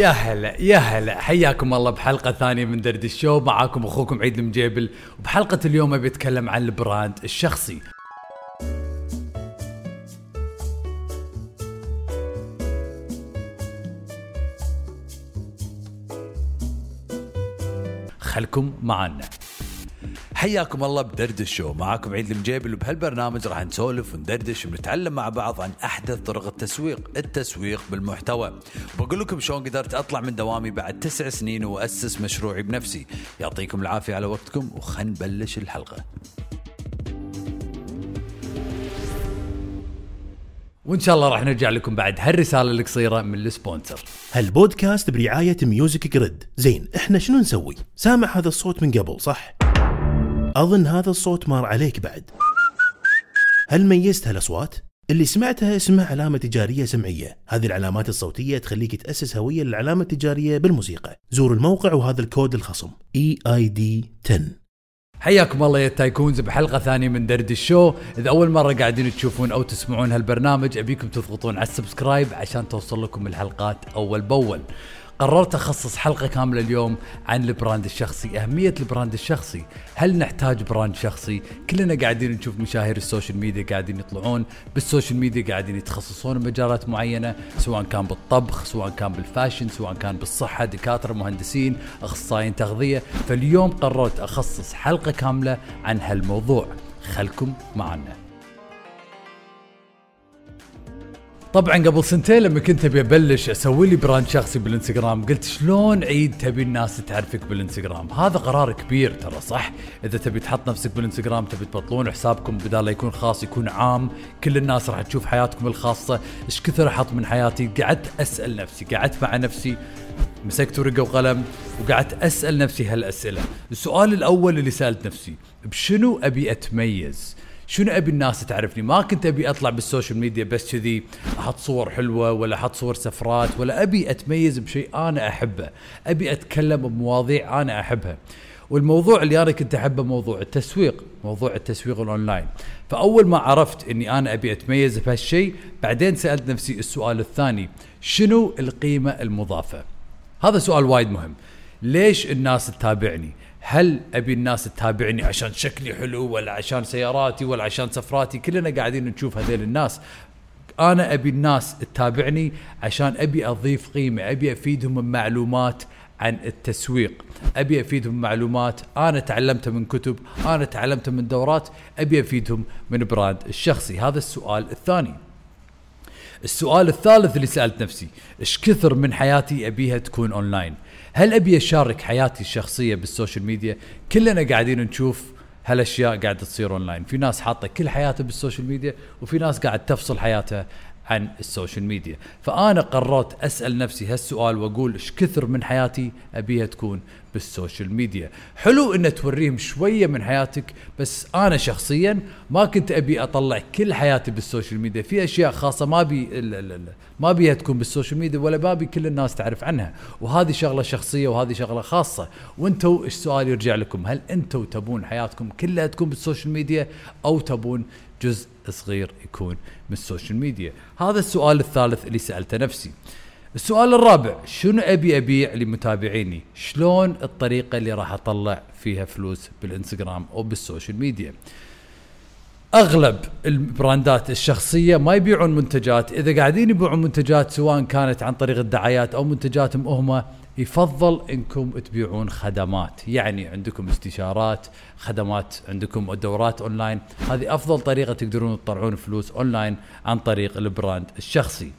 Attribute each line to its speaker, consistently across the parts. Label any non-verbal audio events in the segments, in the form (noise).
Speaker 1: يا هلا يا هلا. حياكم الله بحلقة ثانية من دردش شو. معاكم أخوكم عيد المجيبل. وبحلقة اليوم أبي أتكلم عن ال brand الشخصي. خلكم معنا. حياكم الله بدردش شو. معاكم عيد المجيبل وبهالبرنامج راح نسولف وندردش ونتعلم مع بعض عن أحدث طرق التسويق التسويق بالمحتوى. بقول لكم شلون قدرت أطلع من دوامي بعد تسع سنين وأسس مشروعي بنفسي. يعطيكم العافية على وقتكم وخل نبلش الحلقة. وإن شاء الله راح نرجع لكم بعد هالرسالة القصيرة من ال sponsor.
Speaker 2: هالبودكاست برعاية Music Grid. زين إحنا شنو نسوي؟ سامع هذا الصوت من قبل صح؟ أظن هذا الصوت مار عليك بعد. هل ميزت هالأصوات؟ اللي سمعتها اسمها علامة تجارية سمعية. هذه العلامات الصوتية تخليك تأسس هوية للعلامة التجارية بالموسيقى. زور الموقع وهذا الكود الخصم. E EID 10
Speaker 1: حياكم الله يا tycoons بحلقة ثانية من دردش شو. إذا أول مرة قاعدين تشوفون أو تسمعون هالبرنامج أبيكم تضغطون على ال subscribe عشان توصل لكم الحلقات أول بأول. قررت أخصص حلقة كاملة اليوم عن ال brand الشخصي، أهمية ال brand الشخصي، هل نحتاج brand شخصي؟ كلنا قاعدين نشوف مشاهير ال social media قاعدين يطلعون بال social media قاعدين يتخصصون بمجالات معينة، سواء كان بالطبخ، سواء كان بال fashion، سواء كان بالصحة، دكاترة، مهندسين، أخصائيين تغذية، فاليوم قررت أخصص حلقة كاملة عن هالموضوع، خلكم معنا. طبعا قبل سنتين لما كنت أبي أبلش أسوي لي brand شخصي بالإنستغرام قلت شلون عيد تبي الناس تعرفك بالإنستغرام؟ هذا قرار كبير ترى صح؟ إذا تبي تحط نفسك بالإنستغرام تبي تبطلون حسابكم بدال لا يكون خاص يكون عام. كل الناس راح تشوف حياتكم الخاصة. إيش كثر أحط من حياتي؟ قعدت أسأل نفسي قعدت مع نفسي مسكت ورقة وقلم وقعدت أسأل نفسي هالأسئلة. السؤال الأول اللي سألت نفسي بشنو أبي أتميز؟ شنو أبي الناس تعرفني؟ ما كنت أبي أطلع بال social media بس كذي أحط صور حلوة ولا أحط صور سفرات ولا أبي أتميز بشيء أنا أحبه. أبي أتكلم بمواضيع أنا أحبها. والموضوع اللي أنا كنت أحبه موضوع التسويق موضوع التسويق الأونلاين. فأول ما عرفت إني أنا أبي أتميز بهالشيء بعدين سألت نفسي السؤال الثاني شنو القيمة المضافة؟ هذا سؤال وايد مهم. ليش الناس تتابعني؟ هل أبي الناس تتابعني عشان شكلي حلو ولا عشان سياراتي ولا عشان سفراتي؟ كلنا قاعدين نشوف هذيل الناس. أنا أبي الناس تتابعني عشان أبي أضيف قيمة أبي افيدهم بمعلومات عن التسويق. أبي افيدهم بمعلومات أنا تعلمتها من كتب أنا تعلمتها من دورات أبي افيدهم من brand الشخصي. هذا السؤال الثاني. السؤال الثالث اللي سألت نفسي إيش كثر من حياتي أبيها تكون اونلاين هل أبي أشارك حياتي الشخصية بال social media؟ كلنا قاعدين نشوف هالأشياء قاعدة تصير أونلاين. في ناس حاطة كل حياتها بال social media وفي ناس قاعد تفصل حياتها. عن ال social media. فأنا قررت أسأل نفسي هالسؤال وأقول إيش كثر من حياتي أبيها تكون بال social media. حلو إن توريهم شوية من حياتك بس أنا شخصيا ما كنت أبي أطلع كل حياتي بال social media. في أشياء خاصة ما بي ال- ال- ال- ما بيها تكون بال social media ولا أبي كل الناس تعرف عنها. وهذه شغلة شخصية وهذه شغلة خاصة. وأنتم إيش سؤال يرجع لكم؟ هل أنتم تبون حياتكم كلها تكون بال social media أو تبون جزء صغير يكون من ال social media. هذا السؤال الثالث اللي سألته نفسي. السؤال الرابع شنو أبي أبيع لمتابعيني؟ شلون الطريقة اللي راح أطلع فيها فلوس بالإنستغرام أو بال social media؟ أغلب البراندات الشخصية ما يبيعون منتجات إذا قاعدين يبيعون منتجات سواء كانت عن طريق الدعايات أو منتجاتهم هم يفضل إنكم تبيعون خدمات. يعني عندكم استشارات خدمات عندكم دورات أونلاين. هذه أفضل طريقة تقدرون تطلعون فلوس أونلاين عن طريق ال brand الشخصي.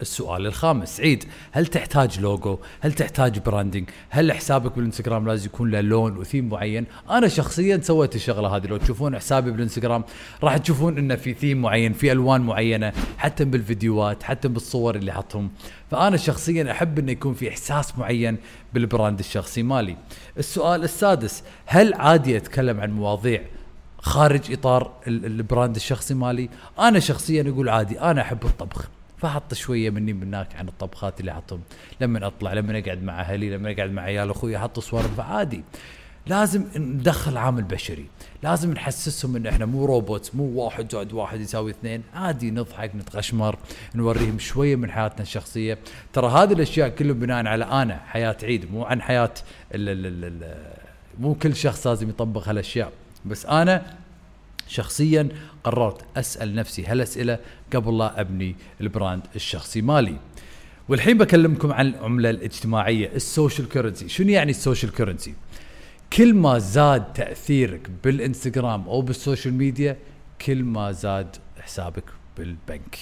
Speaker 1: السؤال الخامس. عيد هل تحتاج لوجو هل تحتاج branding هل حسابك بالإنستغرام لازم يكون له لون وثيم معين؟ أنا شخصيا سويت الشغلة هذه. لو تشوفون حسابي بالإنستغرام راح تشوفون إنه في ثيم معين في ألوان معينة حتى بالفيديوهات حتى بالصور اللي حطهم فأنا شخصيا أحب إنه يكون في إحساس معين بال brand الشخصي مالي. السؤال السادس هل عادي أتكلم عن مواضيع خارج إطار ال- ال brand الشخصي مالي؟ أنا شخصيا أقول عادي أنا أحب الطبخ. فحط شوية مني من هناك عن الطبخات اللي أحطهم. لما أطلع لما أقعد مع أهلي لما أقعد مع عيال أخوي أحط صور. فعادي. لازم ندخل عامل بشري. لازم نحسسهم إن إحنا مو روبوت مو واحد زائد واحد يساوي اثنين. عادي نضحك نتغشمر نوريهم شوية من حياتنا الشخصية. ترى هذه الأشياء كله بناء على أنا حياة عيد مو عن حياة ال ال ال ال مو كل شخص لازم يطبق هالأشياء. بس أنا شخصيا قررت أسأل نفسي هالاسئله قبل لا أبني ال brand الشخصي مالي. والحين بكلمكم عن العملة الاجتماعية ال social currency شنو يعني ال social currency كل ما زاد تأثيرك بالإنستغرام أو بال social media كل ما زاد حسابك بالبنك.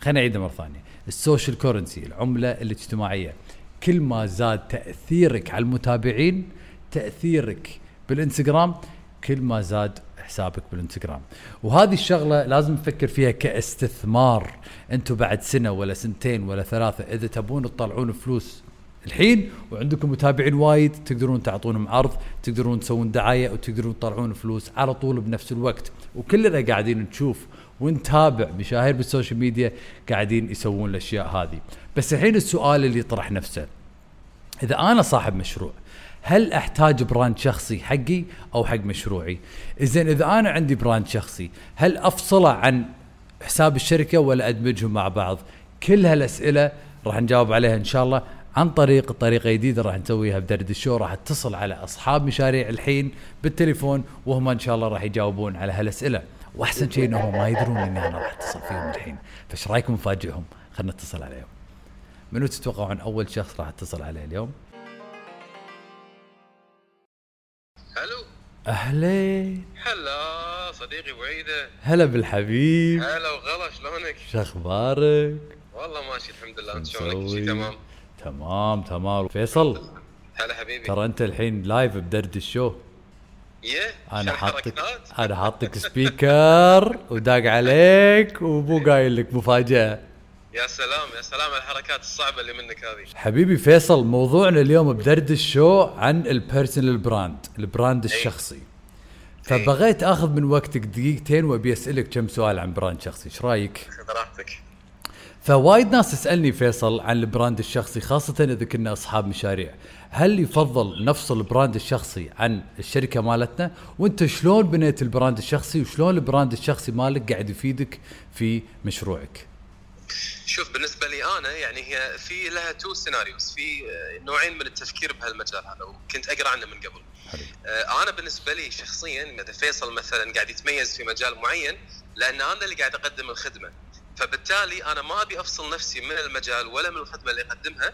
Speaker 1: خلينا نعيدها مرة ثانية. ال social currency العملة الاجتماعية كل ما زاد تأثيرك على المتابعين تأثيرك بالإنستغرام كل ما زاد حسابك بالانستغرام. وهذه الشغلة لازم نفكر فيها كاستثمار. أنتم بعد سنة ولا سنتين ولا ثلاثة إذا تبون تطلعون فلوس الحين وعندكم متابعين وايد تقدرون تعطونهم عرض تقدرون تسوون دعاية وتقدرون تطلعون فلوس على طول بنفس الوقت. وكلنا قاعدين نشوف ونتابع مشاهير بال social media قاعدين يسوون الأشياء هذه. بس الحين السؤال اللي يطرح نفسه إذا أنا صاحب مشروع هل أحتاج brand شخصي حقي أو حق مشروعي؟ زين إذا أنا عندي brand شخصي هل أفصله عن حساب الشركة ولا أدمجهم مع بعض؟ كل هالأسئلة راح نجاوب عليها إن شاء الله عن طريق طريقه جديده راح نسويها بدرد الشو راح اتصل على أصحاب مشاريع الحين بالتليفون وهم إن شاء الله راح يجاوبون على هالأسئلة. وأحسن شيء إنهم ما يدرون إني أنا راح أتصل فيهم الحين. فإيش رأيكم نفاجئهم خلينا نتصل عليهم. منو تتوقعون أول شخص راح أتصل عليه اليوم؟ أهلين.
Speaker 3: هلا صديقي بعيدة.
Speaker 1: هلا بالحبيب.
Speaker 3: هلا وغلا شلونك؟
Speaker 1: شو أخبارك؟
Speaker 3: والله ماشي الحمد لله انت شلونك؟ تمام؟
Speaker 1: تمام تمام. فيصل.
Speaker 3: هلا حبيبي.
Speaker 1: ترى انت الحين live بدردش شو.
Speaker 3: يه أنا
Speaker 1: حاطك؟ أنا حاطك speaker وداق عليك ومو قايل لك مفاجأة.
Speaker 3: يا سلام يا سلام على الحركات الصعبة اللي منك هذه.
Speaker 1: حبيبي فيصل موضوعنا اليوم بدردش شو عن ال personal brand ال brand الشخصي. فبغيت آخذ من وقتك دقيقتين وأبي أسألك كم سؤال عن brand شخصي إيش رأيك؟
Speaker 3: خذ راحتك.
Speaker 1: فوايد ناس تسألني فيصل عن ال brand الشخصي خاصة إذا كنا أصحاب مشاريع. هل يفضل نفصل ال brand الشخصي عن الشركة مالتنا؟ وأنت شلون بنيت ال brand الشخصي؟ وشلون ال brand الشخصي مالك قاعد يفيدك في مشروعك؟
Speaker 3: شوف بالنسبة لي أنا يعني هي في لها two scenarios في آه، نوعين من التفكير بهالمجال هذا وكنت أقرأ عنه من قبل.
Speaker 1: حلو.
Speaker 3: آه، أنا بالنسبة لي شخصيا إذا فيصل مثلا قاعد يتميز في مجال معين لأن أنا اللي قاعد أقدم الخدمة. فبالتالي أنا ما أبي أفصل نفسي من المجال ولا من الخدمة اللي أقدمها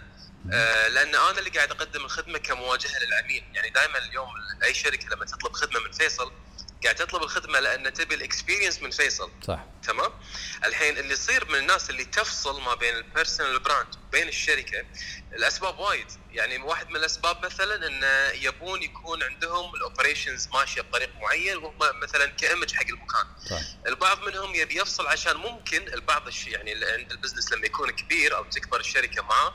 Speaker 3: آه، لأن أنا اللي قاعد أقدم الخدمة كمواجهة للعميل. يعني دائما اليوم أي شركة لما تطلب خدمة من فيصل قاعد تطلب الخدمة لأن تبي ال experience من فيصل.
Speaker 1: صح.
Speaker 3: تمام؟ الحين اللي يصير من الناس اللي تفصل ما بين ال personal brand وبين الشركة الأسباب وايد. يعني واحد من الأسباب مثلا انه يبون يكون عندهم ال operations ماشية بطريق معين وهم مثلا ك image حق المكان.
Speaker 1: صح.
Speaker 3: البعض منهم يبي يفصل عشان ممكن البعض الشيء يعني عند البزنس لما يكون كبير أو تكبر الشركة معاه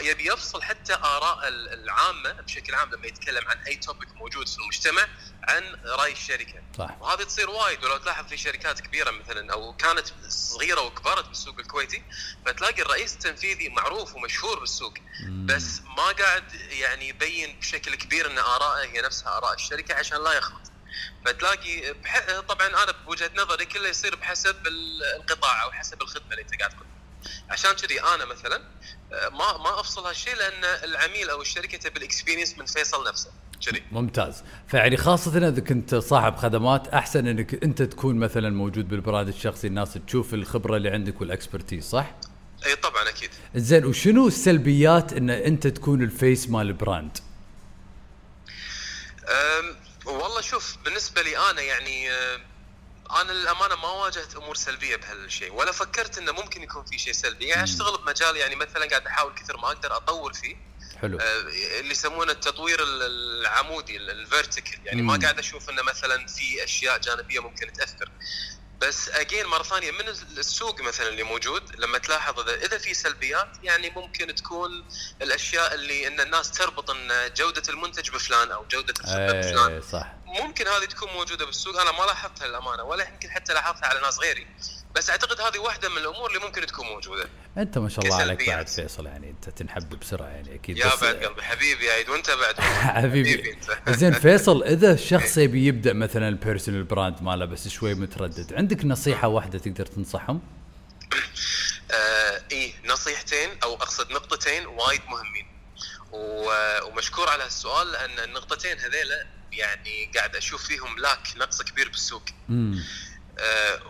Speaker 3: يبي يفصل حتى آراء ال- العامة بشكل عام لما يتكلم عن أي توبك موجود في المجتمع عن رأي الشركة.
Speaker 1: صح.
Speaker 3: وهذه تصير وايد ولو تلاحظ في شركات كبيرة مثلا أو كانت صغيرة وكبرت بالسوق الكويتي فتلاقي الرئيس التنفيذي معروف ومشهور بالسوق بس ما قاعد يعني يبين بشكل كبير إن اراءه هي نفسها آراء الشركة عشان لا يخلط. فتلاقي بح... طبعا أنا بوجهة نظري كله يصير بحسب ال- القطاع أو حسب الخدمة اللي أنت قاعد تقدمها عشان كذي أنا مثلا آه، ما ما أفصل هالشيء لأن العميل أو الشركة تبي ال experience من فيصل نفسه كذي
Speaker 1: ممتاز فيعني خاصة إذا كنت صاحب خدمات أحسن إنك أنت تكون مثلا موجود بال brand الشخصي الناس تشوف الخبرة اللي عندك وال expertise صح؟
Speaker 3: إي طبعا أكيد
Speaker 1: زين وشنو السلبيات إن أنت تكون ال face مال ال
Speaker 3: brand؟ والله شوف بالنسبة لي أنا يعني أم، أنا للأمانة ما واجهت أمور سلبية بهالشيء ولا فكرت إنه ممكن يكون في شيء سلبي. يعني أشتغل بمجال يعني مثلا قاعد أحاول كثر ما أقدر أطور فيه.
Speaker 1: حلو.
Speaker 3: أه، اللي يسمونه التطوير ال- العمودي الفيرتيكال يعني ما
Speaker 1: مم.
Speaker 3: قاعد أشوف إنه مثلا في أشياء جانبية ممكن تأثر. بس اجين مرة ثانية من السوق مثلا اللي موجود لما تلاحظ اذا إذا في سلبيات يعني ممكن تكون الأشياء اللي إن الناس تربط إن جودة المنتج بفلان أو جودة الخدمة بفلان.
Speaker 1: إيه صح.
Speaker 3: ممكن هذه تكون موجودة بالسوق أنا ما لاحظتها للأمانة ولا يمكن حتى لاحظتها على ناس غيري. بس أعتقد هذه واحدة من الأمور اللي ممكن تكون موجودة.
Speaker 1: أنت ما شاء الله عليك. بعد فيصل يعني أنت تنحب بسرعة يعني أكيد
Speaker 3: يا بعد قلبي حبيبي يا عيد وأنت بعد؟ (laughs)
Speaker 1: حبيبي. زين (laughs) فيصل إذا الشخص يبي يبدأ مثلا ال personal brand ماله بس شوي متردد عندك نصيحة واحدة تقدر تنصحهم؟
Speaker 3: آه إيه نصيحتين أو أقصد نقطتين وايد مهمين. ومشكور على هالسؤال لأن النقطتين هذيلا يعني قاعد أشوف فيهم lack نقص كبير بالسوق. آه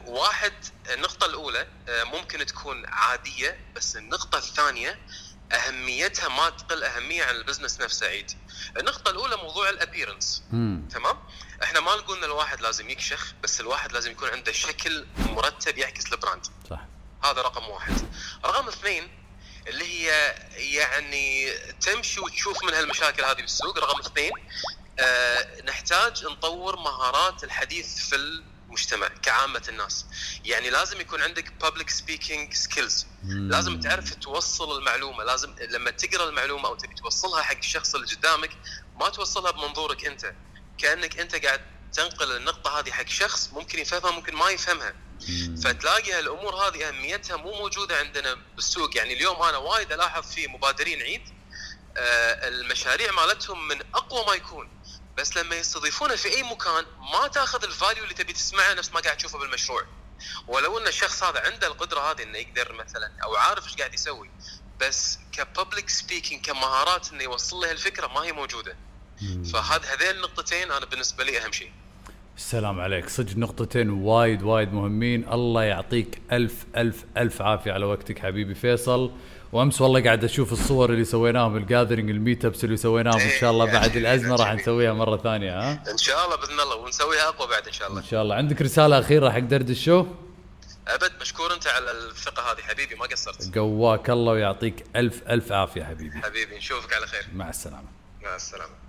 Speaker 3: واحد النقطة الأولى آه ممكن تكون عادية بس النقطة الثانية أهميتها ما تقل أهمية عن ال business نفسه عيد. النقطة الأولى موضوع ال appearance
Speaker 1: امم
Speaker 3: تمام؟ إحنا ما نقول إن الواحد لازم يكشخ بس الواحد لازم يكون عنده شكل مرتب يعكس ال brand.
Speaker 1: صح.
Speaker 3: هذا رقم واحد. رقم اثنين اللي هي يعني تمشي وتشوف من هالمشاكل هذه بالسوق. رقم اثنين آه نحتاج نطور مهارات الحديث في المجتمع كعامة الناس. يعني لازم يكون عندك public speaking skills. لازم تعرف توصل المعلومة. لازم لما تقرأ المعلومة أو تبي توصلها حق الشخص اللي قدامك ما توصلها بمنظورك أنت. كأنك أنت قاعد تنقل النقطة هذه حق شخص ممكن يفهمها ممكن ما يفهمها. فتلاقي هالأمور هذه أهميتها مو موجودة عندنا بالسوق. يعني اليوم أنا وايد ألاحظ في مبادرين عيد آه، المشاريع مالتهم من أقوى ما يكون. بس لما يستضيفونه في أي مكان ما تأخذ ال value اللي تبي تسمعه نفس ما قاعد تشوفه بالمشروع. ولو إن الشخص هذا عنده القدرة هذه إنه يقدر مثلا أو عارف إيش قاعد يسوي بس ك public speaking كمهارات إنه يوصل له الفكرة ما هي موجودة.
Speaker 1: مم.
Speaker 3: فهذ هذين النقطتين أنا بالنسبة لي أهم شيء.
Speaker 1: السلام عليك. صدق نقطتين وايد وايد مهمين. الله يعطيك ألف ألف ألف عافية على وقتك حبيبي فيصل. وامس والله قاعد أشوف الصور اللي سويناهم ال gathering ال meet ups اللي سويناهم إن شاء الله
Speaker 3: إيه،
Speaker 1: بعد الأزمة راح. نسويها مرة ثانية ها؟
Speaker 3: إن شاء الله بإذن الله ونسويها أقوى بعد إن شاء الله.
Speaker 1: إن شاء الله. عندك رسالة أخيرة حق دردش شو؟
Speaker 3: أبد مشكور أنت على الثقة هذه حبيبي ما قصرت.
Speaker 1: قواك الله ويعطيك ألف ألف عافية حبيبي.
Speaker 3: حبيبي نشوفك على خير.
Speaker 1: مع السلامة.
Speaker 3: مع السلامة.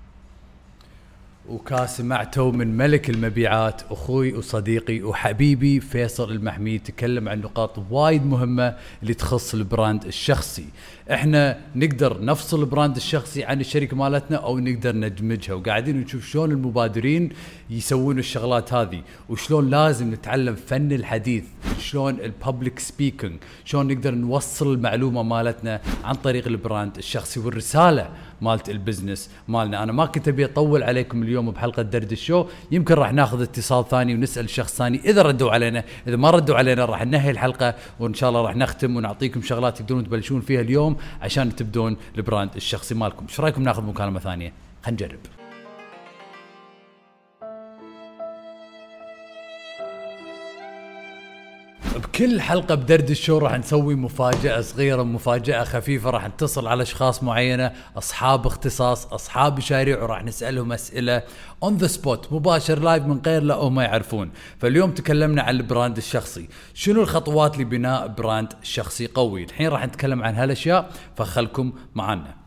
Speaker 1: وكما سمعتوا من ملك المبيعات أخوي وصديقي وحبيبي فيصل المحميد تكلم عن نقاط وايد مهمة اللي تخص ال brand الشخصي. إحنا نقدر نفصل ال brand الشخصي عن الشركة مالتنا أو نقدر ندمجها وقاعدين نشوف شلون المبادرين يسوون الشغلات هذه وشلون لازم نتعلم فن الحديث شلون ال public speaking شلون نقدر نوصل المعلومة مالتنا عن طريق ال brand الشخصي والرسالة مالت ال business مالنا. أنا ما كنت أبي أطول عليكم اليوم بحلقة دردش شو. يمكن راح ناخذ اتصال ثاني ونسأل شخص ثاني. إذا ردوا علينا إذا ما ردوا علينا راح ننهي الحلقة وإن شاء الله راح نختم ونعطيكم شغلات تقدرون تبلشون فيها اليوم عشان تبدون ال brand الشخصي مالكم. إيش رأيكم ناخذ مكالمة ثانية؟ خلينا نجرب. بكل حلقة بدردش شو راح نسوي مفاجأة صغيرة مفاجأة خفيفة راح نتصل على أشخاص معينة أصحاب اختصاص أصحاب مشاريع وراح نسألهم أسئلة on the spot مباشر live من غير لا هم يعرفون. فاليوم تكلمنا عن ال brand الشخصي. شنو الخطوات لبناء brand شخصي قوي؟ الحين راح نتكلم عن هالأشياء فخلكم معنا.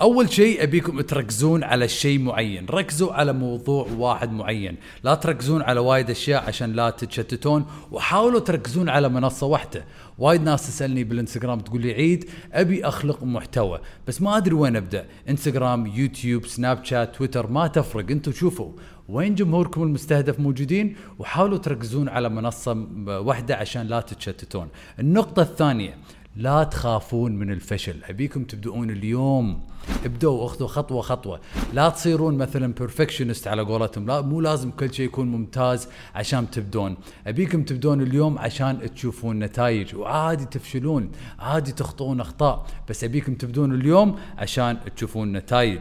Speaker 1: أول شيء أبيكم تركزون على شيء معين. ركزوا على موضوع واحد معين. لا تركزون على وايد أشياء عشان لا تتشتتون وحاولوا تركزون على منصة واحدة. وايد ناس تسألني بالإنستغرام تقول لي عيد أبي أخلق محتوى. بس ما أدري وين أبدأ. إنستغرام يوتيوب سناب شات تويتر ما تفرق أنتم شوفوا. وين جمهوركم المستهدف موجودين؟ وحاولوا تركزون على منصة واحدة عشان لا تتشتتون. النقطة الثانية لا تخافون من الفشل. أبيكم تبدؤون اليوم. ابدأوا اخذوا خطوة خطوة. لا تصيرون مثلا perfectionist على قولتهم. لا مو لازم كل شيء يكون ممتاز عشان تبدون. أبيكم تبدون اليوم عشان تشوفون نتائج وعادي تفشلون عادي تخطئون أخطاء بس أبيكم تبدون اليوم عشان تشوفون نتائج.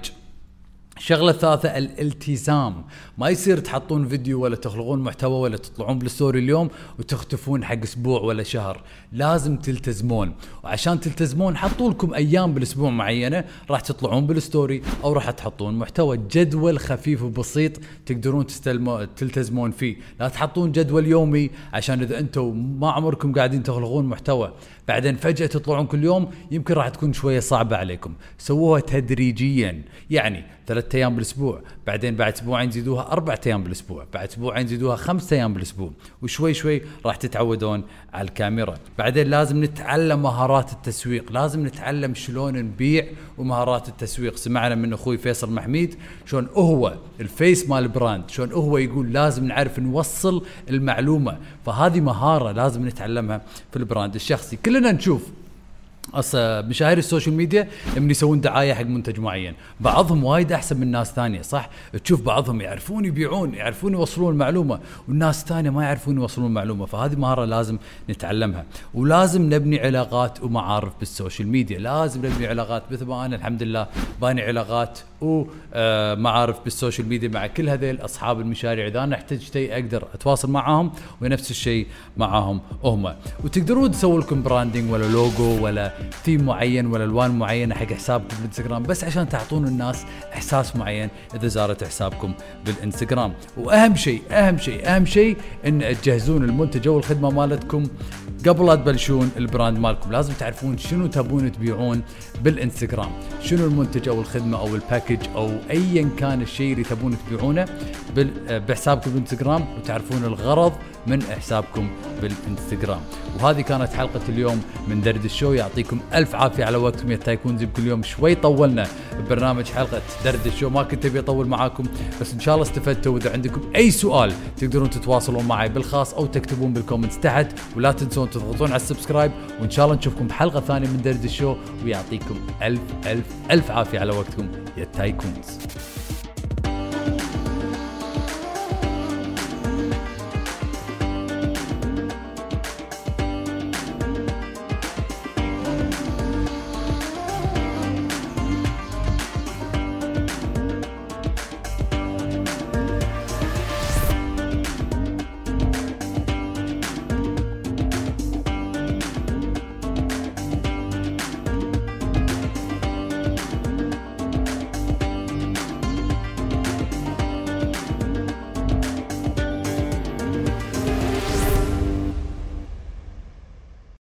Speaker 1: الشغلة الثالثة الالتزام. ما يصير تحطون فيديو ولا تخلقون محتوى ولا تطلعون بال story اليوم وتختفون حق أسبوع ولا شهر. لازم تلتزمون. وعشان تلتزمون حطوا لكم أيام بالأسبوع معينة راح تطلعون بال story أو راح تحطون محتوى. جدول خفيف وبسيط تقدرون تستلمو تلتزمون فيه. لا تحطون جدول يومي عشان إذا أنتم ما عمركم قاعدين تخلقون محتوى. بعدين فجأة تطلعون كل يوم يمكن راح تكون شوية صعبة عليكم. سووها تدريجيا. يعني ثلاثة أيام بالأسبوع بعدين بعد أسبوعين زيدوها أربعة أيام بالأسبوع بعد أسبوعين زيدوها خمسة أيام بالأسبوع وشوي شوي راح تتعودون على الكاميرا. بعدين لازم نتعلم مهارات التسويق لازم نتعلم شلون نبيع ومهارات التسويق. سمعنا من أخوي فيصل محميد شلون هو ال face مال ال brand شلون هو يقول لازم نعرف نوصل المعلومة. فهذه مهارة لازم نتعلمها في ال brand الشخصي. كلنا نشوف أصلا مشاهير ال social media لما يسوون دعاية حق منتج معين. بعضهم وايد أحسن من ناس ثانية صح؟ تشوف بعضهم يعرفون يبيعون يعرفون يوصلون المعلومه والناس ثانية ما يعرفون يوصلون المعلومه فهذه مهارة لازم نتعلمها. ولازم نبني علاقات ومعارف بال social media لازم نبني علاقات. مثل ما أنا الحمد لله باني علاقات ومعارف بال social media مع كل هذيل أصحاب المشاريع. إذا أنا أحتجت شيء أقدر أتواصل معاهم ونفس الشيء معاهم هم. وتقدرون تسووا لكم branding ولا لوجو ولا ثيم معين ولا الوان معينة حق حسابكم بالإنستغرام بس عشان تعطون الناس إحساس معين إذا زارت حسابكم بالإنستغرام. وأهم شيء أهم شيء أهم شيء إن تجهزون المنتج أو الخدمة مالتكم قبل لا تبلشون ال brand مالكم. لازم تعرفون شنو تبون تبيعون بالإنستغرام. شنو المنتج أو الخدمة أو ال package أو ايا كان الشيء اللي تبون تبيعونه بحسابكم بالإنستغرام وتعرفون الغرض من حسابكم بالانستغرام. وهذه كانت حلقة اليوم من دردش شو. يعطيكم ألف عافية على وقتكم. يا tycoons يمكن اليوم شوي طولنا ببرنامج حلقة دردش شو. ما كنت أبي أطول معاكم بس إن شاء الله استفدتوا. وإذا عندكم أي سؤال تقدرون تتواصلون معي بالخاص أو تكتبون بال comments تحت. ولا تنسون تضغطون على ال subscribe. وإن شاء الله نشوفكم بحلقة ثانية من دردش شو. ويعطيكم ألف ألف ألف عافية على وقتكم. يا tycoons.